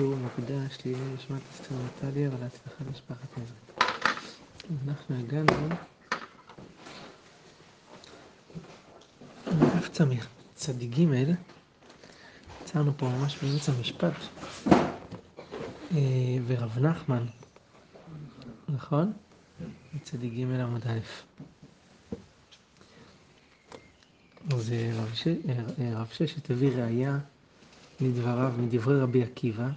שיעור מוקדש לעילוי נשמת אסתר נטליה ולהצלחת משפחת עזרא. אנחנו הגענו לדף צמיר, צדיק ג', עצרנו פה ממש באמצע המשפט, אה, ורב נחמן, נכון? צדיק ג' עמוד א'. אז רב אה, רב ששת הביא ראייה לדבריו, מדברי רבי עקיבא,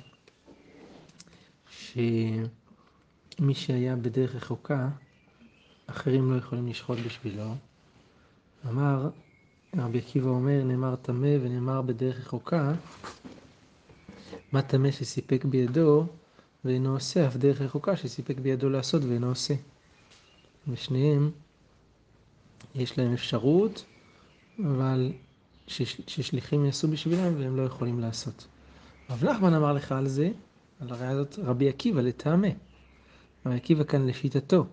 שמי שהיה בדרך רחוקה, אחרים לא יכולים לשחוט בשבילו. אמר, רבי עקיבא אומר, נאמר טמא ונאמר בדרך רחוקה, מה טמא שסיפק בידו ואינו עושה, אף דרך רחוקה שסיפק בידו לעשות ואינו עושה. ושניהם, יש להם אפשרות, אבל שש- ששליחים יעשו בשבילם והם לא יכולים לעשות. רב נחמן אמר לך על זה, על הראיה הזאת, רבי עקיבא לטעמה. רבי עקיבא כאן לשיטתו.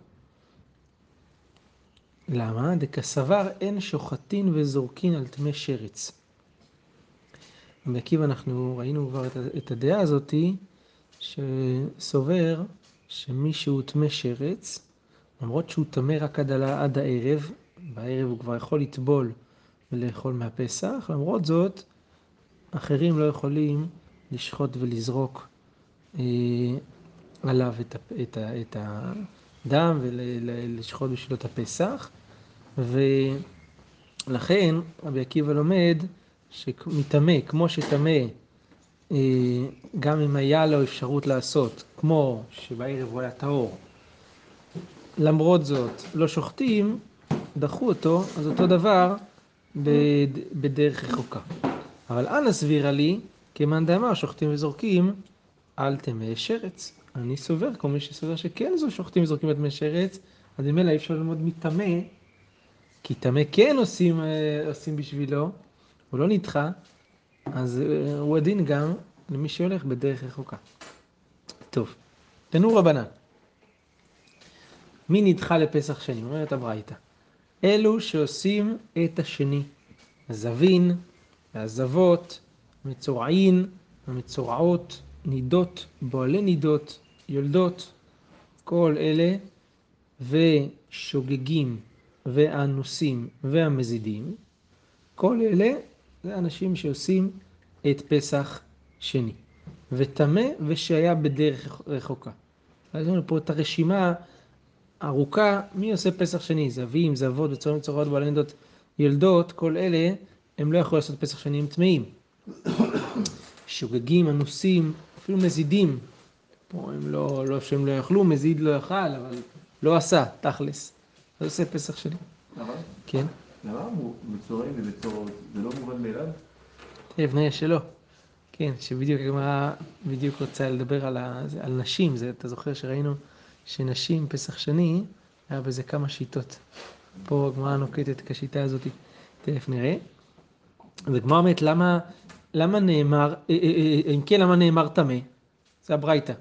למה? דכסבר אין שוחטין וזורקין על טמא שרץ. רבי עקיבא, אנחנו ראינו כבר את, הדעה הזאתי, שסובר שמי שהוא טמא שרץ, למרות שהוא טמא רק עד, ה- עד הערב, בערב הוא כבר יכול לטבול ולאכול מהפסח, למרות זאת, אחרים לא יכולים לשחוט ולזרוק עליו את, את, את הדם ולשחוט בשבילו את הפסח, ולכן רבי עקיבא לומד שמטמא, כמו שטמא, אה, גם אם היה לו אפשרות לעשות, כמו שבערב הוא היה טהור, למרות זאת לא שוחטים, דחו אותו, אז אותו דבר בד- בדרך רחוקה. אבל אנא סבירה לי, כמאן דאמר שוחטים וזורקים על טמא שרץ. אני סובר, כל מי שסובר שכן זו שוחטים וזורקים על טמא שרץ, אז ממילא אי אפשר ללמוד מטמא, כי טמא כן עושים, אה, עושים בשבילו, הוא לא נדחה, אז אה, הוא הדין גם למי שהולך בדרך רחוקה. טוב, תנו רבנן. מי נדחה לפסח שני? אומרת הברייתא. אלו שעושים את השני. הזבין, והזבות, מצורעין, המצורעות, נידות, בועלי נידות, יולדות, כל אלה, ושוגגים, והאנוסים, והמזידים, כל אלה זה אנשים שעושים את פסח שני. וטמא ושהיה בדרך רחוקה. אז יש לנו פה את הרשימה ארוכה, מי עושה פסח שני? זבים, זבות, בצורים מצורעות, בעלי נדות, ילדות, כל אלה, הם לא יכולים לעשות פסח שני, הם טמאים. שוגגים, אנוסים, אפילו מזידים. פה הם לא, לא שהם לא יכלו, מזיד לא יאכל, אבל לא עשה, תכלס. אז עושה פסח שני. למה? כן? למה אמרו מצורעים ובצורות? זה לא מובן מאליו? תכף נראה שלא. כן, שבדיוק הגמרא בדיוק רוצה לדבר על, ה, זה- על נשים, זה, אתה זוכר שראינו שנשים, פסח שני, היה בזה כמה שיטות. פה הגמרא נוקטת כשיטה הזאת, תכף נראה. אז הגמרא אומרת, למה, למה נאמר, אה, אה, אה, אם כן, למה נאמר טמא? זה הברייתא.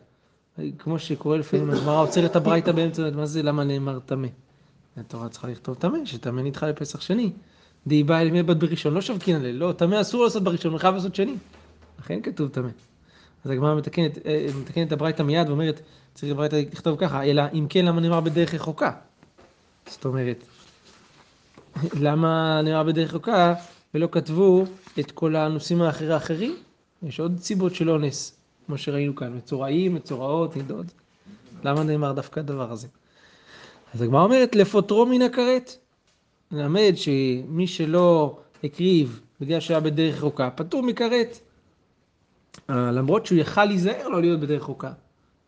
כמו שקורה לפעמים, הגמרא עוצרת הברייתא באמצע, מה זה למה נאמר טמא? התורה צריכה לכתוב טמא, שטמא נדחה לפסח שני. די בא אל ימי בת בראשון, לא שבקין עליה, לא, טמא אסור לעשות בראשון, הוא חייב לעשות שני. לכן כתוב טמא. אז הגמרא מתקנת, מתקנת את הברייתא מיד ואומרת, צריך בברייתא לכתוב ככה, אלא אם כן למה נאמר בדרך רחוקה. זאת אומרת, למה נאמר בדרך רחוקה ולא כתבו את כל הנושאים האחרים? יש עוד סיבות של אונס, כמו שראינו כאן, מצורעים, מצורעות, נידות. למה נאמר דווקא הדבר הזה? אז הגמרא אומרת, לפוטרו מן הכרת. ללמד שמי שלא הקריב בגלל שהיה בדרך רחוקה, פטור מכרת. אה, למרות שהוא יכל להיזהר לא להיות בדרך רחוקה.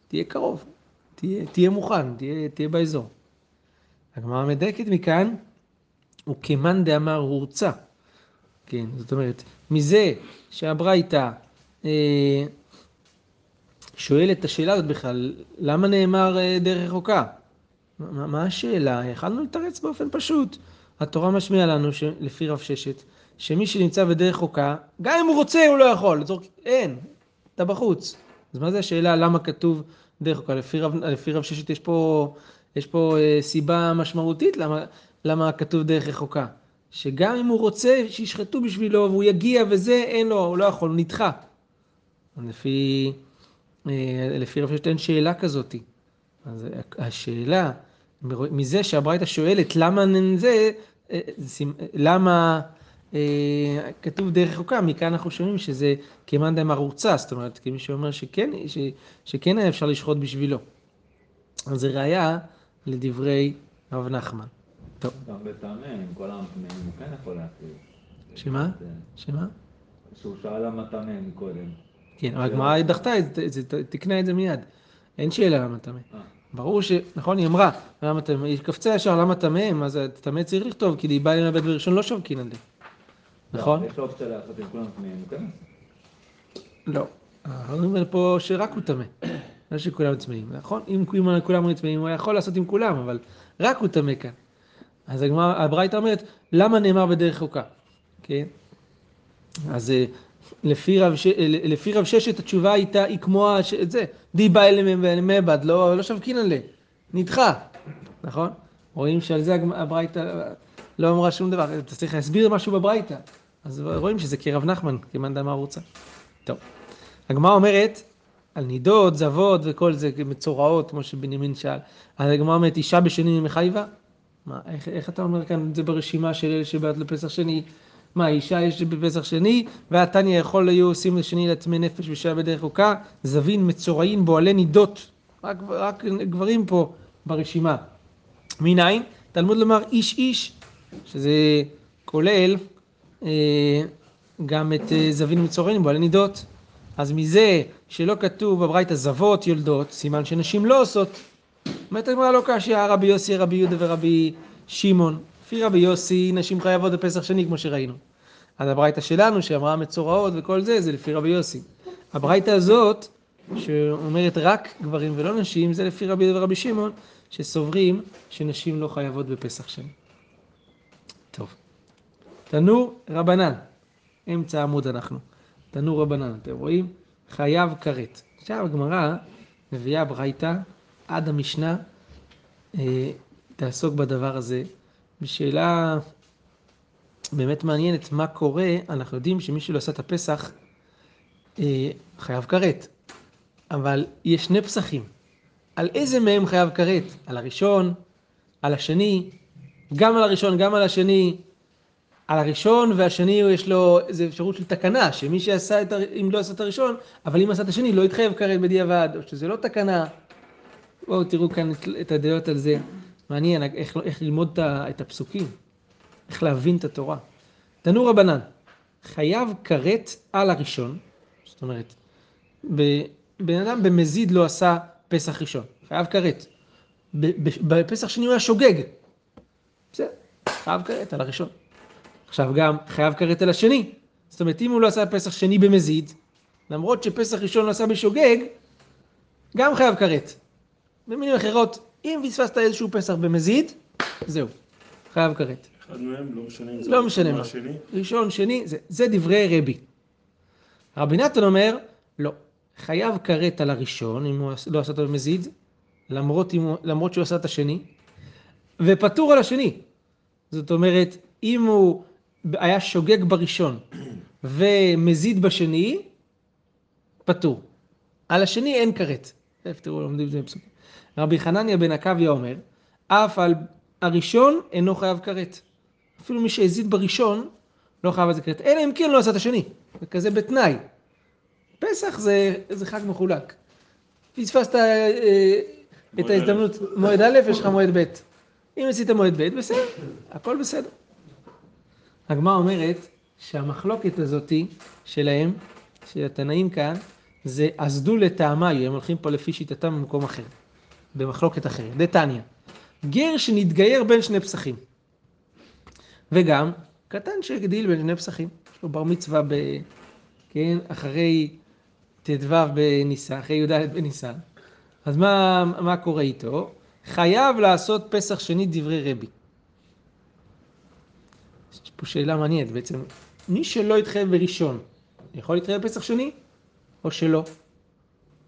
תהיה קרוב, תהיה, תהיה מוכן, תהיה, תהיה באזור. הגמרא מדקת מכאן, וכמאן דאמר הורצה. כן, זאת אומרת, מזה שהברייתא אה, שואלת את השאלה הזאת בכלל, למה נאמר אה, דרך רחוקה? מה, מה השאלה? יכלנו לתרץ באופן פשוט. התורה משמיעה לנו, לפי רב ששת, שמי שנמצא בדרך רחוקה, גם אם הוא רוצה הוא לא יכול, לצורך, אין, אתה בחוץ. אז מה זה השאלה למה כתוב דרך רחוקה? לפי לפי רב ששת יש פה, יש פה אה, סיבה משמעותית למה, למה כתוב דרך רחוקה. שגם אם הוא רוצה שישחטו בשבילו והוא יגיע וזה, אין לו, הוא לא יכול, הוא נדחה. לפי אה, לפי רב ששת אין שאלה כזאתי. אז השאלה, מזה שהברייתא שואלת למה זה, אה, למה אה, כתוב דרך רחוקה, מכאן אנחנו שומעים שזה כמאן דאמר הורצה, זאת אומרת, כמי שאומר שכן, ש, שכן היה אפשר לשחוט בשבילו. אז זה ראיה לדברי רב נחמן. טוב. גם בטעמים, עם כל המטמאים הוא כן יכול להפעיל. שמה? שמה? שהוא שאל למה טמא מקודם. כן, אבל הגמרא דחתה את זה, תקנה את זה מיד. אין שאלה למה טמא. אה. ברור ש... נכון, היא אמרה, למה טמא? היא קפצה ישר, למה טמא? אז טמא צריך לכתוב, כי דיבה לי לבית בראשון לא שובקין על זה. נכון? יש אופציה לעשות עם כולם טמאים, כן? לא. אומרים פה שרק הוא טמא. לא שכולם טמאים. נכון? אם כולם היו טמאים, הוא יכול לעשות עם כולם, אבל רק הוא טמא כאן. אז הברייתא אומרת, למה נאמר בדרך חוקה? כן? אז אה, לפי רב, ש... לפי רב ששת התשובה הייתה, היא כמו את זה, די בא אלה מבד, לא, לא שבקין עליה, נדחה, נכון? רואים שעל זה הברייתא לא אמרה שום דבר, אתה צריך להסביר משהו בברייתא. אז רואים שזה כרב נחמן, כמאן דאמר רוצה. טוב, הגמרא אומרת, על נידות, זבות וכל זה, מצורעות, כמו שבנימין שאל. אז הגמרא אומרת, אישה בשני מחייבה? מה, איך, איך אתה אומר כאן את זה ברשימה של אלה שבאת לפסח שני? מה, אישה יש בפסח שני, והתניא יכול היו עושים לשני לעצמי נפש ושעה בדרך חוקה, זבין, מצורעים, בועלי נידות. רק, רק גברים פה ברשימה. מניין? תלמוד לומר איש איש, שזה כולל אה, גם את אה, זבין מצורעים, בועלי נידות. אז מזה שלא כתוב בברייתא זבות יולדות, סימן שנשים לא עושות. אומרת הגמרא לא קשיא, רבי יוסי, רבי יהודה ורבי שמעון. לפי רבי יוסי, נשים חייבות בפסח שני, כמו שראינו. אז הברייתא שלנו, שאמרה מצורעות וכל זה, זה לפי רבי יוסי. הברייתא הזאת, שאומרת רק גברים ולא נשים, זה לפי רבי יהודה ורבי שמעון, שסוברים שנשים לא חייבות בפסח שני. טוב. תנור רבנן, אמצע עמוד אנחנו. תנור רבנן, אתם רואים? חייב כרת. עכשיו הגמרא מביאה ברייתא עד המשנה, אה, תעסוק בדבר הזה, בשאלה באמת מעניינת מה קורה, אנחנו יודעים שמי שלא עשה את הפסח אה, חייב כרת, אבל יש שני פסחים. על איזה מהם חייב כרת? על הראשון, על השני, גם על הראשון, גם על השני, על הראשון והשני יש לו איזו אפשרות של תקנה, שמי שעשה את, ה... אם לא עשה את הראשון, אבל אם עשה את השני לא יתחייב כרת בדיעבד, או שזה לא תקנה. בואו תראו כאן את, הדעות על זה. מעניין איך, איך ללמוד את הפסוקים, איך להבין את התורה. תנו רבנן, חייב כרת על הראשון, זאת אומרת, בן אדם במזיד לא עשה פסח ראשון, חייב כרת. בפסח שני הוא היה שוגג. בסדר, חייב כרת על הראשון. עכשיו גם חייב כרת על השני. זאת אומרת, אם הוא לא עשה פסח שני במזיד, למרות שפסח ראשון לא עשה בשוגג, גם חייב כרת. במילים אחרות, אם פספסת איזשהו פסח במזיד, זהו, חייב כרת. אחד מהם, לא משנה אם זה לא משנה מה. השני. ראשון, שני, זה, זה דברי רבי. רבי נתן אומר, לא, חייב כרת על הראשון, אם הוא לא עשה אותו במזיד, למרות, הוא, למרות שהוא עשה את השני, ופטור על השני. זאת אומרת, אם הוא היה שוגג בראשון ומזיד בשני, פטור. על השני אין כרת. איפה תראו, לומדים את זה בפסוקים. רבי חנניה בן עקביה אומר, אף על הראשון אינו חייב כרת. אפילו מי שהזיד בראשון לא חייב על זה כרת, אלא אם כן לא עשה את השני. זה כזה בתנאי. פסח זה, זה חג מחולק. פספסת אה, את ההזדמנות, מועד א', יש לך מועד ב'. אם עשית מועד ב', בסדר, הכל בסדר. הגמרא אומרת שהמחלוקת הזאתי שלהם, של התנאים כאן, זה עזדו לטעמיי, הם הולכים פה לפי שיטתם במקום אחר, במחלוקת אחרת. דתניא, גר שנתגייר בין שני פסחים, וגם קטן שהגדיל בין שני פסחים, יש לו בר מצווה ב... כן, אחרי ט"ו בניסן, אחרי י"ד בניסן, אז מה, מה קורה איתו? חייב לעשות פסח שני דברי רבי. יש פה שאלה מעניינת בעצם. מי שלא יתחייב בראשון, יכול להתחייב בפסח שני או שלא?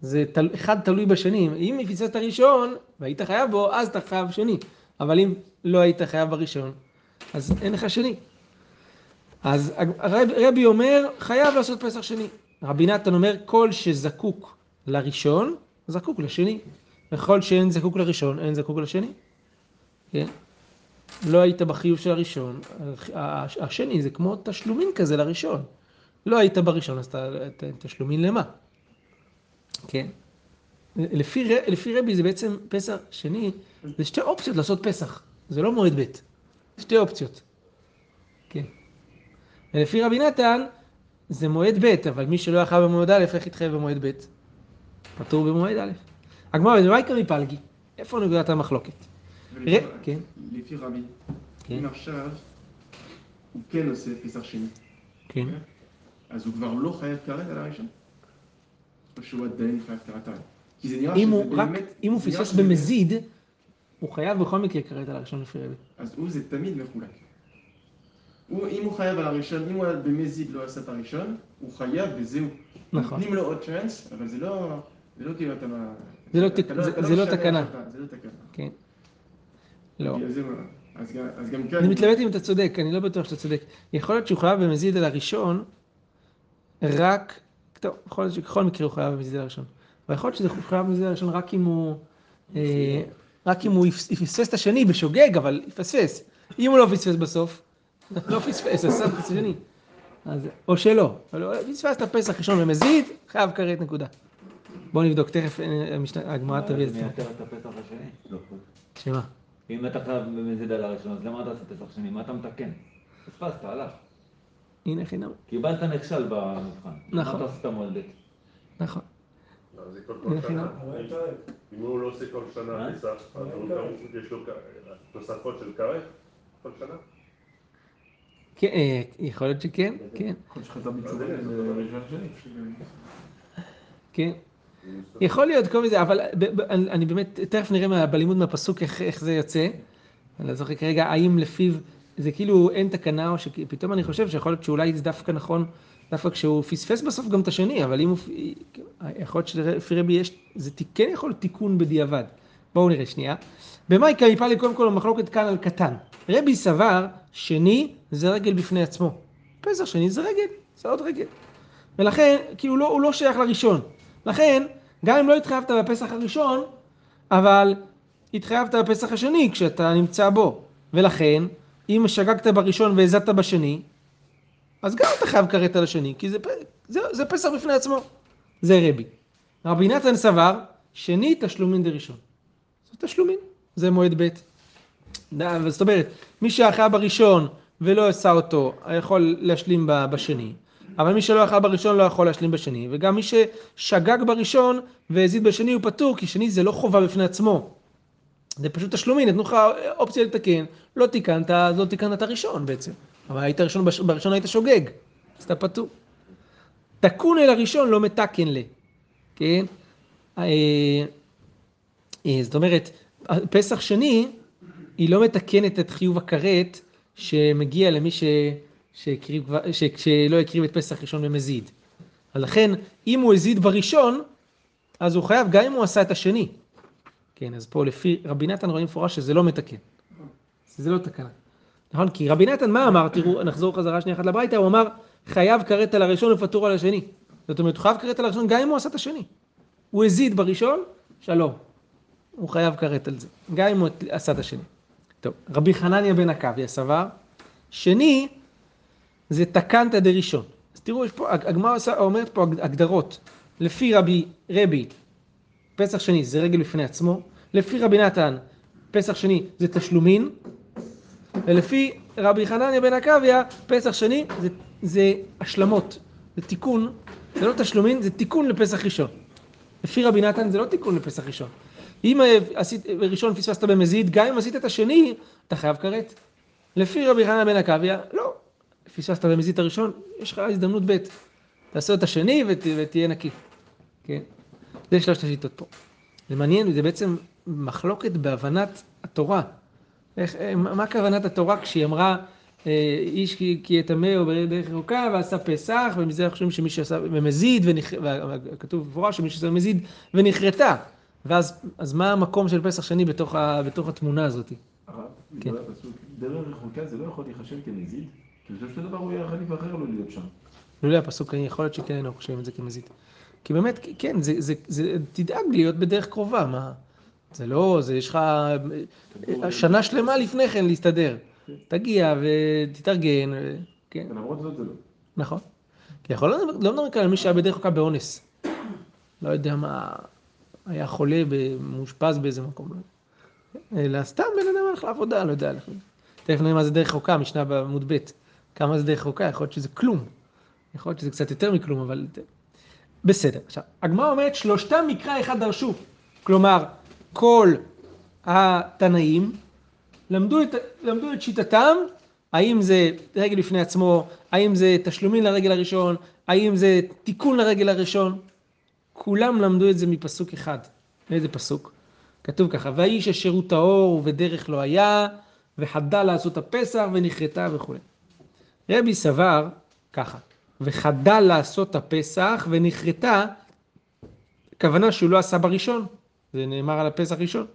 זה תל... אחד תלוי בשני. אם הפסדת הראשון והיית חייב בו, אז אתה חייב שני. אבל אם לא היית חייב בראשון, אז אין לך שני. אז רב, רבי אומר, חייב לעשות פסח שני. רבי נתן אומר, כל שזקוק לראשון, זקוק לשני. ככל שאין זקוק לראשון, אין זקוק לשני. כן? לא היית בחיוב של הראשון, הש- השני זה כמו תשלומין כזה לראשון. לא היית בראשון, אז אתה תשלומין למה? כן. לפי, לפי רבי זה בעצם פסח שני, זה שתי אופציות לעשות פסח, זה לא מועד ב', שתי אופציות. כן. ולפי רבי נתן, זה מועד ב', אבל מי שלא יכל במועד א', איך יתחייב במועד ב'? פטור במועד א'. הגמרא, זה יקרה מפלגי, איפה נקודת המחלוקת? ולפי- כן, לפי רבי, כן, אם עכשיו הוא כן עושה פסח שני, כן. אז הוא כבר לא חייב כרת על הראשון? או שהוא עדיין חייב כרת על? כי זה נראה שזה הוא רק, באמת... אם הוא פספס שזה- במזיד, הוא חייב בכל מקרה כרת על הראשון לפי רבי. אז הוא זה תמיד מחולק. הוא, אם הוא חייב על הראשון, אם הוא במזיד לא עשה את הראשון, הוא חייב וזהו. נכון. נותנים לו עוד צ'אנס, אבל זה לא... זה לא כאילו אתה... זה לא אתה תק- אתה זה- אתה זה לא משנה תקנה. זה לא תקנה. כן. לא. אז גם- אז גם כאן... אני מתלבט אם אתה צודק, אני לא בטוח שאתה צודק. יכול להיות שהוא חייב במזיד על הראשון, רק, טוב, יכול להיות שבכל מקרה הוא חייב במזיד הראשון. אבל יכול להיות שהוא חייב במזיד הראשון רק אם הוא, אה, רק אם הוא יפס- יפספס את השני בשוגג, אבל יפספס. אם הוא לא פספס בסוף, לא פספס, עשה את השני. אז, או שלא, פספס את הפסח ראשון במזיד, חייב כרת נקודה. בואו נבדוק, תכף אה, הגמרא תביא את זה. לא. שמה? אם אתה חייב במזיד על הראשון, אז למה אתה עושה פסח שני? מה אתה מתקן? פספסת, הלך. הנה חינם. קיבלת נכשל במבחן. נכון. מה אתה עושה את המועד ב'? נכון. לא, זה כל. שנה. אם הוא לא עושה כל שנה? פסח, אז הוא גם- יש לו תוספות של כרת כל שנה? כן, אה, יכול להיות שכן, כן, בראשון שני. כן. יכול להיות כל מיני, אבל אני באמת, תכף נראה מה- בלימוד מהפסוק איך, איך זה יוצא. אני לא זוכר כרגע האם לפיו זה כאילו אין תקנה, או שפתאום אני חושב שיכול להיות שאולי זה דווקא נכון, דווקא כשהוא פספס בסוף גם את השני, אבל אם הוא, יכול להיות שלפי רבי יש, זה כן יכול להיות תיקון בדיעבד. בואו נראה שנייה. במאי קליפלי קודם כל המחלוקת כאן על קטן. רבי סבר שני זה רגל בפני עצמו. פסח שני זה רגל, זה עוד רגל. ולכן, כאילו לא, הוא לא שייך לראשון. לכן, גם אם לא התחייבת בפסח הראשון, אבל התחייבת בפסח השני כשאתה נמצא בו. ולכן, אם שגגת בראשון והזדת בשני, אז גם אתה חייב כרת על השני, כי זה, זה, זה פסח בפני עצמו. זה רבי. רבי נתן סבר, שני תשלומין דראשון. זה תשלומין, זה מועד ב'. זאת אומרת, מי שהיה בראשון ולא עשה אותו, יכול להשלים בשני. אבל מי שלא יכל בראשון לא יכול להשלים בשני, וגם מי ששגג בראשון והזיד בשני הוא פטור, כי שני זה לא חובה בפני עצמו. זה פשוט תשלומי, נתנו לך אופציה לתקן, לא תיקנת, אז לא תיקנת את הראשון בעצם. אבל היית ראשון, בראשון היית שוגג, אז אתה פטור. תקון אל הראשון לא מתקן ל, כן? אה, אה, זאת אומרת, פסח שני, היא לא מתקנת את חיוב הכרת שמגיע למי ש... שהקריב, כבר- ש... שלא הקריב את פסח ראשון במזיד. אז לכן, אם הוא הזיד בראשון, אז הוא חייב גם אם הוא עשה את השני. כן, אז פה לפי רבי נתן רואים מפורש שזה לא מתקן. זה לא תקנה. נכון? כי רבי נתן מה אמר? תראו, נחזור חזרה שנייה אחת לברייתא, הוא אמר חייב כרת על הראשון ופטור על השני. זאת אומרת, הוא חייב כרת על הראשון גם אם הוא עשה את השני. הוא הזיד בראשון, שלום. הוא חייב כרת על זה, גם אם הוא עשה את השני. טוב, רבי חנניה בן עקביה סבר, שני זה תקנת דראשון. אז תראו, יש פה, הגמרא אומרת פה הגדרות. לפי רבי, רבי, פסח שני זה רגל בפני עצמו, לפי רבי נתן, פסח שני זה תשלומין, ולפי רבי חנניה בן עקביה, פסח שני זה, זה השלמות, זה תיקון, זה לא תשלומין, זה תיקון לפסח ראשון. לפי רבי נתן זה לא תיקון לפסח ראשון. אם עשית, ראשון פספסת במזיד, גם אם עשית את השני, אתה חייב כרת. לפי רבי חנניה בן עקביה, לא. פספסת במזיד הראשון, יש לך הזדמנות ב', תעשה את השני ות, ותהיה נקי. כן? זה שלושת השיטות פה. זה מעניין, זה בעצם מחלוקת בהבנת התורה. איך, אה, מה כוונת התורה כשהיא אמרה, אה, איש כי כי יטמא או בדרך רחוקה ועשה פסח, ומזה אנחנו חושבים שמי שעשה במזיד, ונכ... וכתוב במפורש שמי שעשה במזיד ונכרתה. ואז אז מה המקום של פסח שני בתוך, ה, בתוך התמונה הזאת? הרב, כן. הפסוק, דרך רחוקה זה לא יכול להיחשב כמזיד, כי אני חושב שזה דבר הוא היה חליף אחר לא להיות שם. לולא הפסוק, אני יכול להיות שכן היינו חושבים את זה כמזיד. כי באמת, כן, זה, זה, זה, תדאג להיות בדרך קרובה, מה? זה לא, זה יש לך שנה שלמה לפני כן להסתדר. תגיע ותתארגן, כן, למרות זאת זה לא. נכון. כי יכול לא לא מדברים כאן על מי שהיה בדרך כלל באונס. לא יודע מה, היה חולה, מאושפז באיזה מקום. לא. אלא סתם בן אדם הלך לעבודה, לא יודע. תכף נראה מה זה דרך רחוקה, משנה בעמוד ב'. כמה זה דרך רחוקה, יכול להיות שזה כלום. יכול להיות שזה קצת יותר מכלום, אבל... בסדר. עכשיו, הגמרא אומרת, שלושתם מקרא אחד דרשו. כלומר, כל התנאים למדו את, למדו את שיטתם, האם זה רגל בפני עצמו, האם זה תשלומים לרגל הראשון, האם זה תיקון לרגל הראשון. כולם למדו את זה מפסוק אחד. מאיזה פסוק? כתוב ככה, והאיש אשר הוא טהור ובדרך לא היה, וחדל לעשות הפסח ונכרתה וכו'. רבי סבר ככה, וחדל לעשות הפסח ונכרתה, הכוונה שהוא לא עשה בראשון, זה נאמר על הפסח ראשון.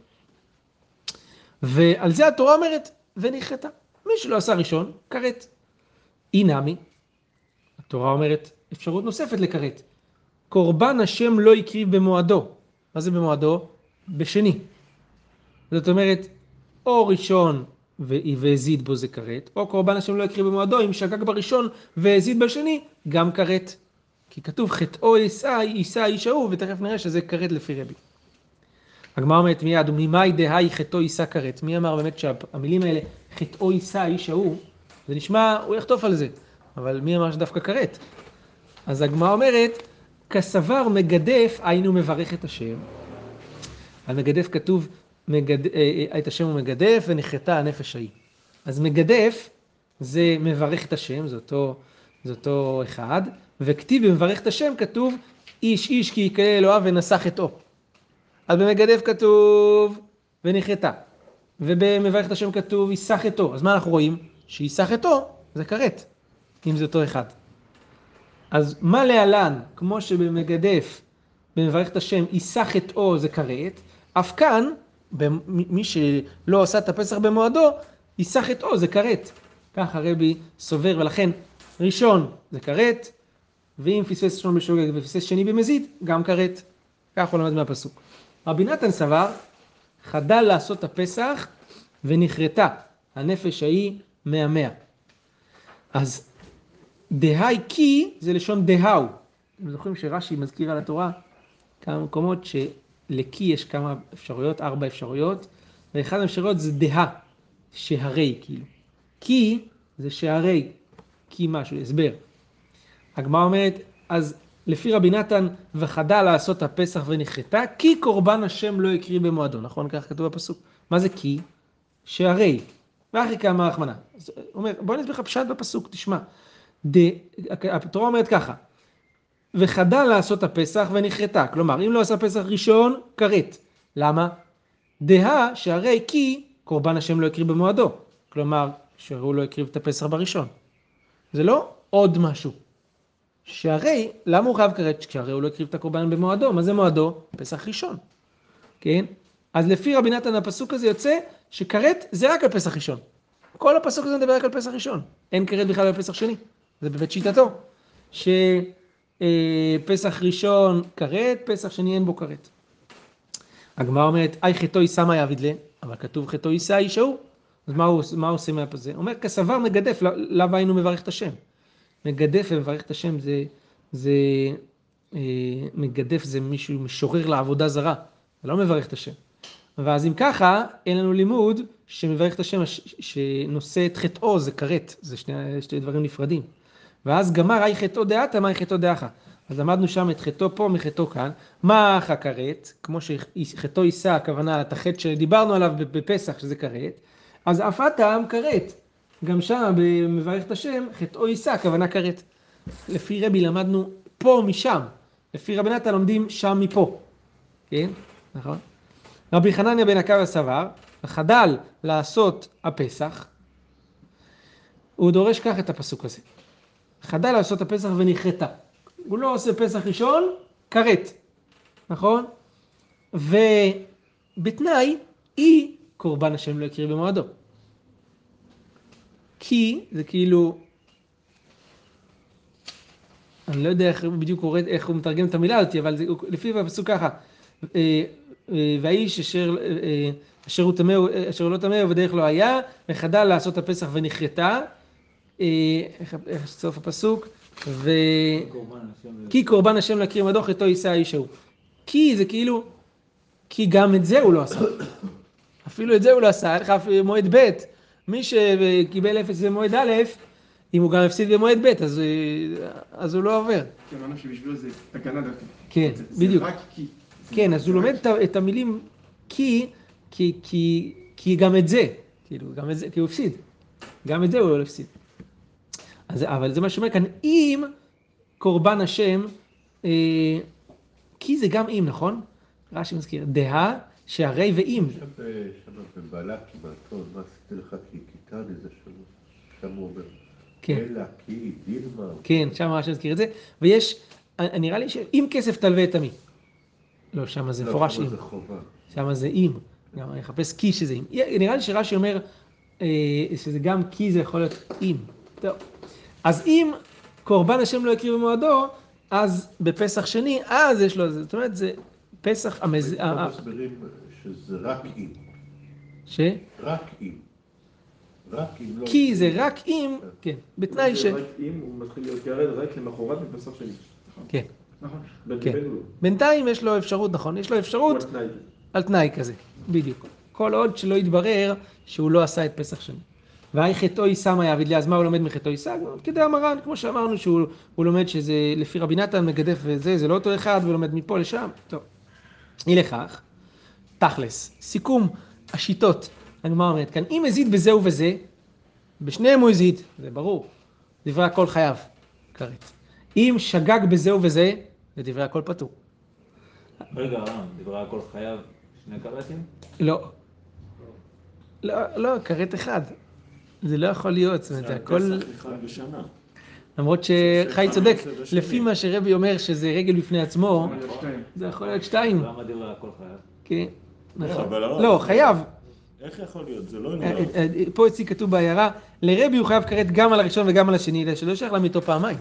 ועל זה התורה אומרת, ונכרתה. מי שלא עשה ראשון, כרת. אי נמי, התורה אומרת אפשרות נוספת לכרת. קורבן השם לא הקריב במועדו. מה זה במועדו? בשני. זאת אומרת, או ראשון והזיד בו זה כרת, או קורבן השם לא הקריב במועדו, אם שגג בראשון והזיד בשני, גם כרת. כי כתוב חטאו יישא, יישא איש ההוא, ותכף נראה שזה כרת לפי רבי. הגמרא אומרת מיד, וממאי דהאי חטאו יישא כרת. מי אמר באמת שהמילים האלה, חטאו יישא איש ההוא, זה נשמע, הוא יחטוף על זה. אבל מי אמר שדווקא כרת? אז הגמרא אומרת, כסבר מגדף, היינו מברך את השם. על מגדף כתוב, מגד... אה, אה, את השם הוא מגדף ונחתה הנפש ההיא. אז מגדף זה מברך את השם, זה אותו, זה אותו אחד, וכתיב במברך את השם כתוב איש איש כי יקלל אלוהיו ונשא חטאו. אז במגדף כתוב ובמברך את השם כתוב יישא חטאו. אז מה אנחנו רואים? שיישא חטאו זה כרת, אם זה אותו אחד. אז מה להלן, כמו שבמגדף, במברך את השם, יישא חטאו זה כרת, אף כאן, מי שלא עשה את הפסח במועדו, יישא חטאו זה כרת. ככה רבי סובר, ולכן ראשון זה כרת, ואם פספס ראשון בשוגג ופספס שני במזיד, גם כרת. כך הוא למד מהפסוק. רבי נתן סבר, חדל לעשות הפסח ונכרתה הנפש ההיא מהמאה. אז דהי כי זה לשון דהאו. אתם זוכרים שרש"י מזכיר על התורה כמה מקומות שלקי יש כמה אפשרויות, ארבע אפשרויות, ואחת האפשרויות זה דה, שהרי כאילו. כי זה שהרי, כי משהו, הסבר. הגמרא אומרת, אז לפי רבי נתן, וחדל לעשות הפסח ונכרתה, כי קורבן השם לא הקריא במועדו, נכון? כך כתוב בפסוק. מה זה כי? שהרי, רחמנה. אז הוא אומר, בוא אני אסביר לך פשט בפסוק, תשמע. התורה אומרת ככה, וחדל לעשות הפסח ונכרתה, כלומר, אם לא עשה פסח ראשון, כרת. למה? דהה שהרי כי קורבן השם לא הקריב במועדו, כלומר, שהוא לא הקריב את הפסח בראשון. זה לא עוד משהו. שהרי, למה הוא חייב כרת? כשהרי הוא לא הקריב את הקורבן במועדו, מה זה מועדו? פסח ראשון, כן? אז לפי רבי נתן הפסוק הזה יוצא שכרת זה רק על פסח ראשון. כל הפסוק הזה מדבר רק על פסח ראשון, אין כרת בכלל על פסח שני, זה בבית שיטתו. שפסח ראשון כרת, פסח שני אין בו כרת. הגמרא אומרת, אי חטאו יישא מה יעביד לה, אבל כתוב חטאו יישא איש ההוא. אז מה הוא, מה הוא עושה מהפזה? אומר, כסבר מגדף, לא- לאו היינו מברך את השם. מגדף ומברך את השם זה, זה אה, מגדף זה מישהו משורר לעבודה זרה, זה לא מברך את השם. ואז אם ככה, אין לנו לימוד שמברך את השם, שנושא את חטאו זה כרת, זה שני, שני דברים נפרדים. ואז גמר אי חטאו דעתה, מה אי חטאו דעכה. אז למדנו שם את חטאו פה מחטאו כאן. מה אחא כרת? כמו שחטאו יישא, הכוונה את החטא שדיברנו עליו בפסח, שזה כרת. אז אף הטעם כרת. גם שם, במברך את השם, חטאו יישא, הכוונה כרת. לפי רבי למדנו פה משם. לפי רבי נתן לומדים שם מפה. כן? נכון? רבי חנניה בן עקבא סבר, חדל לעשות הפסח, הוא דורש כך את הפסוק הזה. חדל לעשות הפסח ונכרתה. הוא לא עושה פסח ראשון, כרת, נכון? ובתנאי, אי קורבן השם לא יקריב במועדו. כי זה כאילו, אני לא יודע איך הוא בדיוק קורא, איך הוא מתרגם את המילה הזאת, אבל זה, לפי הפסוק ככה, אה, אה, והאיש אשר, אה, אשר הוא טמא, הוא- אשר לא טמא ובדרך לא היה, וחדל לעשות הפסח ונכרתה, איך איך סוף הפסוק, ו... כי קורבן השם להכיר מדוך איתו יישא האיש ההוא. כי זה כאילו, כי גם את זה הוא לא עשה. אפילו את זה הוא לא עשה, היה לך מועד ב', מי שקיבל אפס במועד א', אם הוא גם הפסיד במועד ב', אז, אה, אז הוא לא עובר. כי אמרנו שבשבילו זה תקנה דווקא. כן, זה- זה בדיוק. רק כי. כן, אז הוא לומד ה- את המילים כי, כי, כי, כי גם את זה, כאילו, גם את זה, כי הוא הפסיד. גם את זה הוא לא הפסיד. אז, אבל זה מה שאומר כאן, אם קורבן השם, אה, כי זה גם אם, נכון? רש"י מזכיר, דהה שהרי ואם. אה, כן. כן, שם רש"י מזכיר את זה, ויש, אה, נראה לי שאם כסף תלווה את עמי. לא, שם זה לא, מפורש אם. שם זה אם. גם אני אחפש כי שזה אם. נראה לי שרש"י אומר אה, שזה גם כי זה יכול להיות אם. טוב. אז אם קורבן השם לא הקריב במועדו, אז בפסח שני, אז יש לו, זאת אומרת, זה פסח המז... מסבירים שזה רק אם, ש? רק אם. רק אם לא... כי זה רק אם, כן, בתנאי ש... רק אם הוא מתחיל להיות ירד רק למחרת בפסח שני. כן. נכון. כן. בינתיים יש לו אפשרות, נכון? יש לו אפשרות על תנאי. על תנאי כזה, בדיוק. כל עוד שלא יתברר שהוא לא עשה את פסח שני. והי חטאו יישא מה יעביד לי, אז מה הוא לומד מחטאו יישא? כדי המרן, כמו שאמרנו, שהוא הוא לומד שזה לפי רבי נתן מגדף וזה, זה לא אותו אחד, ולומד מפה לשם. טוב. אי לכך, תכלס, סיכום השיטות, הגמרא אומרת כאן, אם הזיד בזה ובזה, בשניהם הוא הזיד, זה ברור, דברי הכל חייב, כרת. אם שגג בזה ובזה, זה דברי הכל פטור. רגע, דברי הכל חייב שני קרטים? לא. לא, לא, כרת אחד. זה לא יכול להיות, זאת אומרת, הכל... אחד בשנה. למרות שחי צודק, בשני. לפי מה שרבי אומר שזה רגל בפני עצמו. זה יכול להיות שתיים. למה דברי הכל חייב? כן, נכון. אבל לא- לא, חייב. איך יכול להיות? זה לא אה, עניין. אה, אה, פה אצלי כתוב בעיירה, לרבי הוא חייב כרת גם על הראשון וגם על השני, אלא שלא שייך למיתו פעמיים.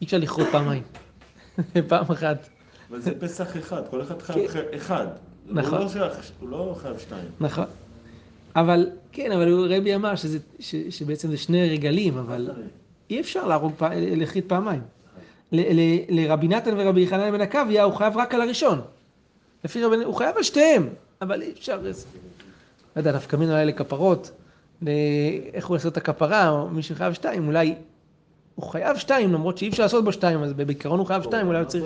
אי אפשר לכרות פעמיים. פעם אחת. אבל זה פסח אחד, כל אחד כן. חייב ח- אחד. נכון. הוא לא לא חייב שתיים. נכון. אבל, כן, אבל רבי אמר שבעצם זה שני רגלים, אבל אי אפשר להרוג, פע- להחליט פעמיים. ל- ל- לרבי נתן ורבי יחנן בן עקביה הוא חייב רק על הראשון. לפי רבי, הוא חייב על שתיהם, אבל אי אפשר, לא יודע, נפקא מינה אולי לכפרות, איך הוא יעשה את הכפרה, או מי שחייב שתיים, אולי הוא חייב שתיים, למרות שאי אפשר לעשות בו שתיים, אז בעיקרון הוא חייב שתיים, אולי הוא צריך,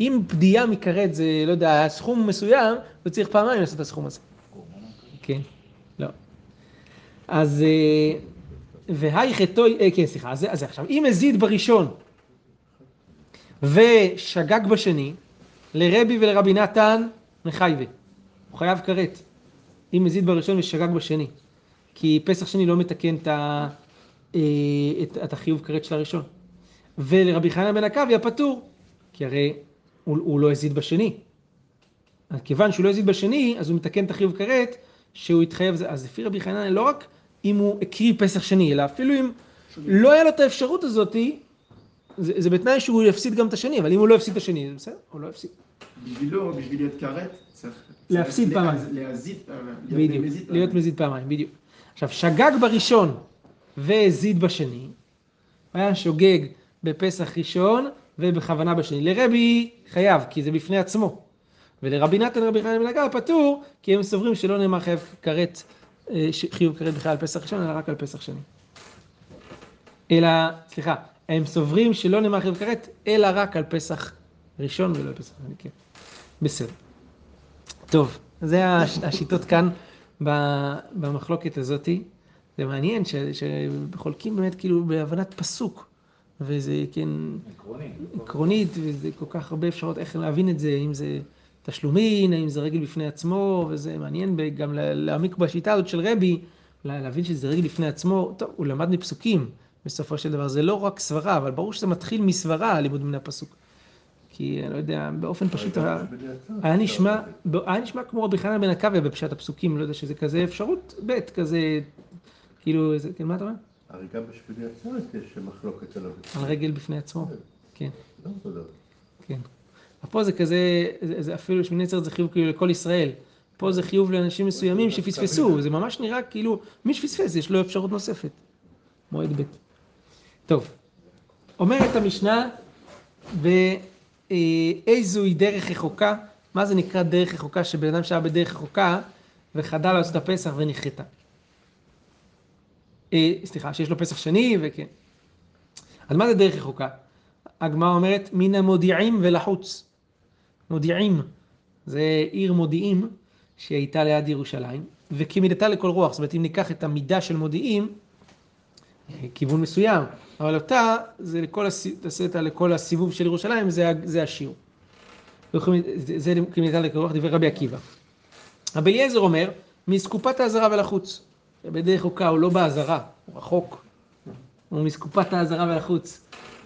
אם פדיעה מכרת זה, לא יודע, סכום מסוים, הוא צריך פעמיים לעשות את הסכום הזה. כן, לא. אז, אה, והי חטאו, אה, כן, סליחה, אז, אז עכשיו, אם הזיד בראשון ושגג בשני, לרבי ולרבי נתן מחייבה. הוא חייב כרת. אם הזיד בראשון ושגג בשני. כי פסח שני לא מתקן את, ה, אה, את, את החיוב כרת של הראשון. ולרבי חנן בן עקביה פטור, כי הרי הוא, הוא לא הזיד בשני. כיוון שהוא לא הזיד בשני, אז הוא מתקן את החיוב כרת, שהוא התחייב, זה- אז לפי רבי חנן, לא רק אם הוא הקריא פסח שני, אלא אפילו אם לא היה לו את האפשרות הזאתי, זה, זה בתנאי שהוא יפסיד גם את השני, אבל אם הוא לא יפסיד את השני, זה בסדר, הוא לא יפסיד. בשבילו, בשביל להיות כרת, צריך... להפסיד צריך פעמיים. להז- להזיד פעמיים. להיות בדיוק, להיות. מזיד פעמיים, בדיוק. עכשיו, שגג בראשון והזיד בשני, היה שוגג בפסח ראשון ובכוונה בשני. לרבי חייב, כי זה בפני עצמו. ולרבי נתן רבי חנן בן הגר פטור, כי הם סוברים שלא נאמר חייב כרת, חיוב כרת בכלל על פסח ראשון, אלא רק על פסח שני. אלא, סליחה, הם סוברים שלא נאמר חיוב כרת, אלא רק על פסח ראשון ולא על פסח שני, כן. בסדר. טוב, זה הש- השיטות כאן במחלוקת הזאתי. זה מעניין ש- שחולקים באמת כאילו בהבנת פסוק, וזה כן עקרוני. עקרונית, וזה כל כך הרבה אפשרות איך להבין את זה, אם זה תשלומין, האם זה רגל בפני עצמו, וזה מעניין גם לה- להעמיק בשיטה הזאת של רבי, לה- להבין שזה רגל בפני עצמו, טוב, הוא למד מפסוקים בסופו של דבר, זה לא רק סברה, אבל ברור שזה מתחיל מסברה, הלימוד מן הפסוק. כי אני לא יודע, באופן פשוט, היה נשמע, היה נשמע כמו רבי חנן בן עקביה בפשט הפסוקים, לא יודע שזה כזה אפשרות ב', כזה, כאילו, זה- כן, מה אתה אומר? הרי גם בשבילי עצרת יש מחלוקת עליו. על רגל בפני עצמו, כן. לא אותו דבר. כן. פה זה כזה, זה, זה אפילו שמיני עצרת זה חיוב כאילו לכל ישראל. פה זה חיוב לאנשים מסוימים שפספסו, זה ממש נראה כאילו, מי שפספס יש לו אפשרות נוספת. מועד ב'. טוב, אומרת המשנה, ואיזוהי דרך רחוקה, מה זה נקרא דרך רחוקה? שבן אדם שהיה בדרך רחוקה וחדל לעשות הפסח ונחתה. אה, סליחה, שיש לו פסח שני וכן. אז מה זה דרך רחוקה? הגמרא אומרת, מן המודיעים ולחוץ. מודיעים, זה עיר מודיעים שהייתה ליד ירושלים, וכמידתה לכל רוח, זאת אומרת אם ניקח את המידה של מודיעים, אה, כיוון מסוים, אבל אותה, זה לכל. תעשה אותה לכל הסיבוב של ירושלים, זה, זה השיר. זה, כמידתה לכל רוח, דברי רבי עקיבא. רבי אליעזר אומר, מאסקופת האזהרה ולחוץ. בדרך רחוקה הוא לא באזהרה, הוא רחוק. הוא מאסקופת האזהרה ולחוץ,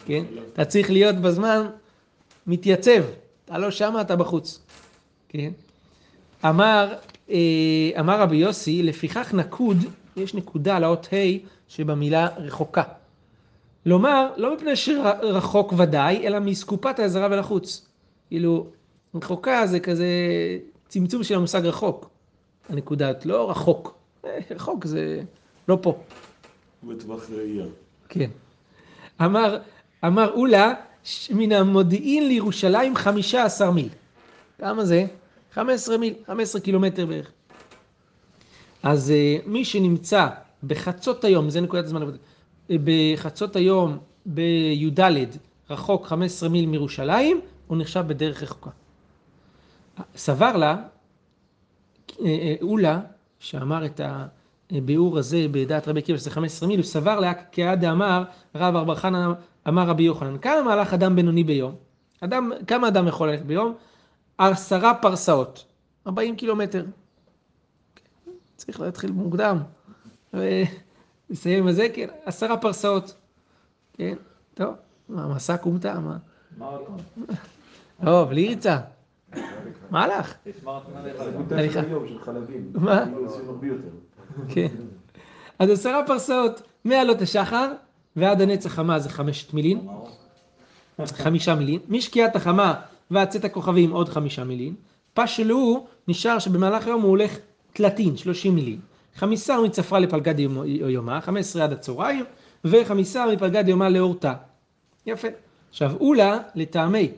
כן? אתה צריך להיות בזמן מתייצב. אתה לא שמה, אתה בחוץ. כן? אמר, אה, אמר רבי יוסי, לפיכך נקוד, יש נקודה על האות ה' שבמילה רחוקה. לומר, לא מפני שרחוק ודאי, אלא מאסקופת האזהרה ולחוץ. כאילו, רחוקה זה כזה צמצום של המושג רחוק. הנקודה, לא רחוק. אה, רחוק זה לא פה. בטווח ראייה. כן. אמר, אמר אולה, מן המודיעין לירושלים 15 מיל. כמה זה? 15 מיל, 15 קילומטר בערך. אז אה, מי שנמצא בחצות היום, זה נקודת לעבודה, אה, בחצות היום בי"ד, רחוק 15 מיל מירושלים, הוא נחשב בדרך רחוקה. סבר לה, אה, אולה, שאמר את הביאור הזה בדעת רבי עקיבא שזה 15 מיל, הוא סבר לה כעד דאמר רב ארבר חנא אמר רבי יוחנן, כמה מהלך אדם בינוני ביום? אדם, כמה אדם יכול ללכת ביום? עשרה פרסאות, 40 קילומטר. צריך להתחיל מוקדם. ולסיים עם זה, כן, עשרה פרסאות. כן, טוב, מה, מסע כומתה, מה? עוד? לא, בלי ריצה. מה הלך? יש מרתון עליך. הליכה. מה? כן. אז עשרה פרסאות מעלות השחר ועד הנץ החמה זה חמשת מילין, חמישה מילין. משקיעת החמה ועד צאת הכוכבים עוד חמישה מילין. פשלו נשאר שבמהלך היום הוא הולך תלתין, שלושים מילין. חמיסר מצפרה לפלגה דיומו- יומה, חמש עשרה עד הצהריים, וחמיסר מפלגה דיומה לאורתה. יפה. עכשיו אולה לטעמי,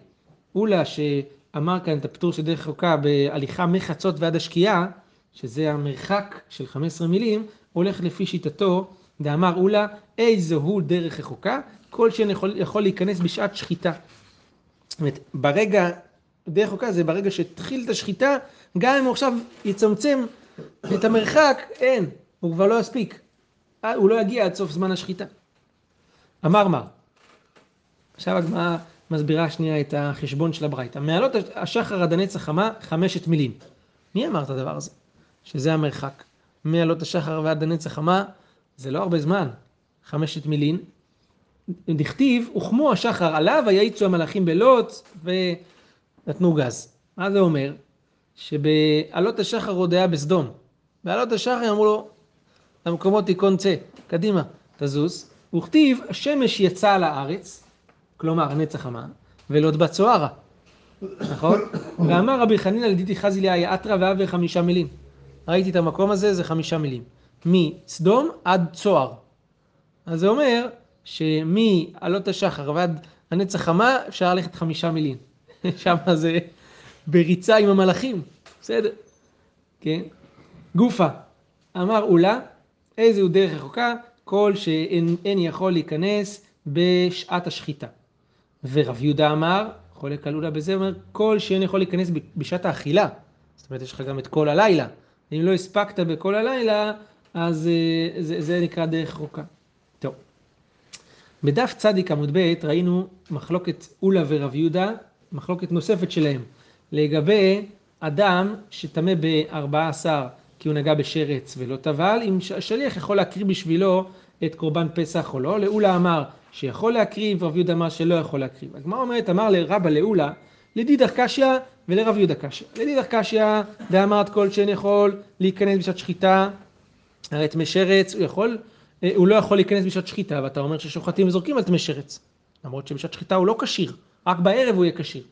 אולה שאמר כאן את הפטור של דרך רחוקה בהליכה מחצות ועד השקיעה, שזה המרחק של 15 מילים, הולך לפי שיטתו, דאמר אולה, איזו הוא דרך רחוקה, כל שאין יכול, להיכנס בשעת שחיטה. זאת אומרת, ברגע, דרך רחוקה זה ברגע שהתחיל את השחיטה, גם אם הוא עכשיו יצמצם את המרחק, אין, הוא כבר לא יספיק. אה, הוא לא יגיע עד סוף זמן השחיטה. אמר מה? עכשיו הגמרא מסבירה שנייה את החשבון של הברייתא. מעלות השחר עד הנץ החמה, חמשת מילים. מי אמר את הדבר הזה? שזה המרחק. מעלות השחר ועד הנץ החמה, זה לא הרבה זמן. חמשת מילין. דכתיב, הוחמו השחר עליו, ויעיצו המלאכים בלוט, ונתנו גז. מה זה אומר? שבעלות השחר עוד היה בסדום. בעלות השחר אמרו לו, למקומות תיכון צא, קדימה, תזוז. וכתיב, השמש יצאה על הארץ, כלומר הנץ החמה, ולוט בצוהרה. נכון? ואמר רבי חנינא לדידי חזי ליה יתרא ואהבה חמישה מילים. ראיתי את המקום הזה, זה חמישה מילים. מסדום עד צוהר. אז זה אומר שמעלות השחר ועד הנץ החמה אפשר ללכת חמישה מילים. שם זה בריצה עם המלאכים, בסדר, כן? גופה, אמר אולה, איזה הוא דרך רחוקה? כל שאין אין יכול להיכנס בשעת השחיטה. ורב יהודה אמר, חולק על אולה בזה, אומר, כל שאין יכול להיכנס בשעת האכילה. זאת אומרת, יש לך גם את כל הלילה. אם לא הספקת בכל הלילה, אז אה, זה, זה נקרא דרך רחוקה. טוב. בדף צדיק עמוד ב' ראינו מחלוקת אולה ורב יהודה, מחלוקת נוספת שלהם, לגבי אדם שטמא ב-14 כי הוא נגע בשרץ ולא טבל, אם השליח יכול להקריב בשבילו את קורבן פסח או לא. לאולה אמר שיכול להקריב, רב יהודה אמר שלא יכול להקריב. הגמרא אומרת, אמר לרבא לאולה, לדידך קשיא ולרב יהודה קשיא. לדידך קשיא, דאמרת כל שאין יכול להיכנס בשעת שחיטה, הרי טמא שרץ, הוא יכול, אה, הוא לא יכול להיכנס בשעת שחיטה, ואתה אומר ששוחטים וזורקים על טמא שרץ. למרות שבשעת שחיטה הוא לא כשיר, רק בערב הוא יהיה כשיר.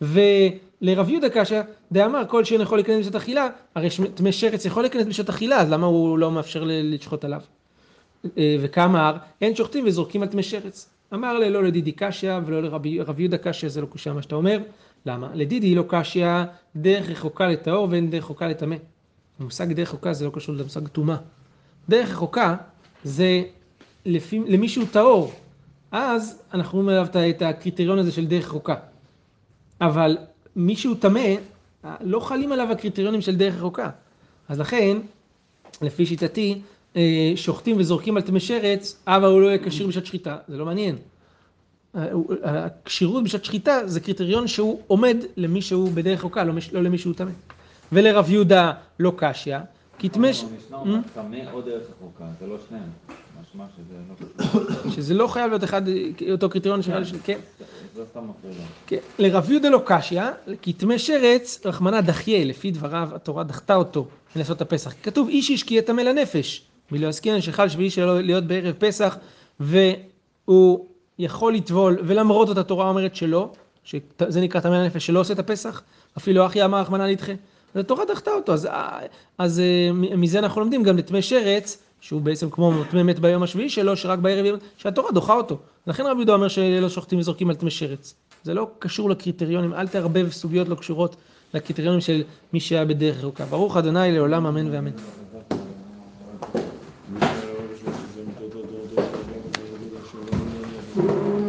ולרב יהודה קשה, דאמר כל שאין יכול להיכנס בשעת אכילה, הרי טמא שרץ יכול להיכנס בשעת אכילה, אז למה הוא לא מאפשר לשחוט עליו? אה, וכאמר, אין שוחטים וזורקים על טמא שרץ. אמר לה, לא לדידי קשיא ולא לרבי רב יהודה קשיא, זה לא קושיא מה שאתה אומר. למה? לדידי לא קשיא דרך רחוקה לטהור ואין דרך רחוקה לטמא. המושג דרך רחוקה זה לא קשור למושג טומאה. דרך רחוקה זה לפי, למי שהוא טהור. אז אנחנו אומרים עליו את הקריטריון הזה של דרך רחוקה. אבל מי שהוא טמא, לא חלים עליו הקריטריונים של דרך רחוקה. אז לכן, לפי שיטתי, אה, שוחטים וזורקים על טמא שרץ, אבל הוא לא יהיה כשיר בשעת שחיטה, זה לא מעניין. אה, הכשירות בשעת שחיטה זה קריטריון שהוא עומד למי שהוא בדרך רחוקה, לא לא למי שהוא טמא. ולרב יהודה לא קשיא, כי טמא... ש- המשנה Hmm? אומרת טמא או דרך רחוקה, זה לא שניהם. משמע שזה לא. שזה לא חייב להיות אחד, אותו קריטריון שנראה לי ש... כן. זה סתם מפריע. כן, לרב יהודה לא קשיא, כי טמא שרץ, רחמנא דחיה, לפי דבריו התורה דחתה אותו מלעשות הפסח. כתוב איש איש כי יטמא לנפש, מלא עסקינן שחל שביעי שלו להיות בערב פסח, והוא יכול לטבול, ולמרות זאת התורה אומרת שלא, שזה נקרא טמא לנפש, שלא עושה את הפסח, אפילו אחי אמר רחמנא נדחה. אז התורה דחתה אותו, אז, אז אה, מזה אנחנו לומדים גם לטמא שרץ, שהוא בעצם כמו טמא מת ביום השביעי שלו, שרק בערב, שהתורה דוחה אותו. לכן רבי יהודה אומר שלא שוחטים וזורקים על טמא שרץ. זה לא קשור לקריטריונים, אל תערבב סוגיות לא קשורות לקריטריונים של מי שהיה בדרך רחוקה. ברוך אדוני לעולם אמן ואמן.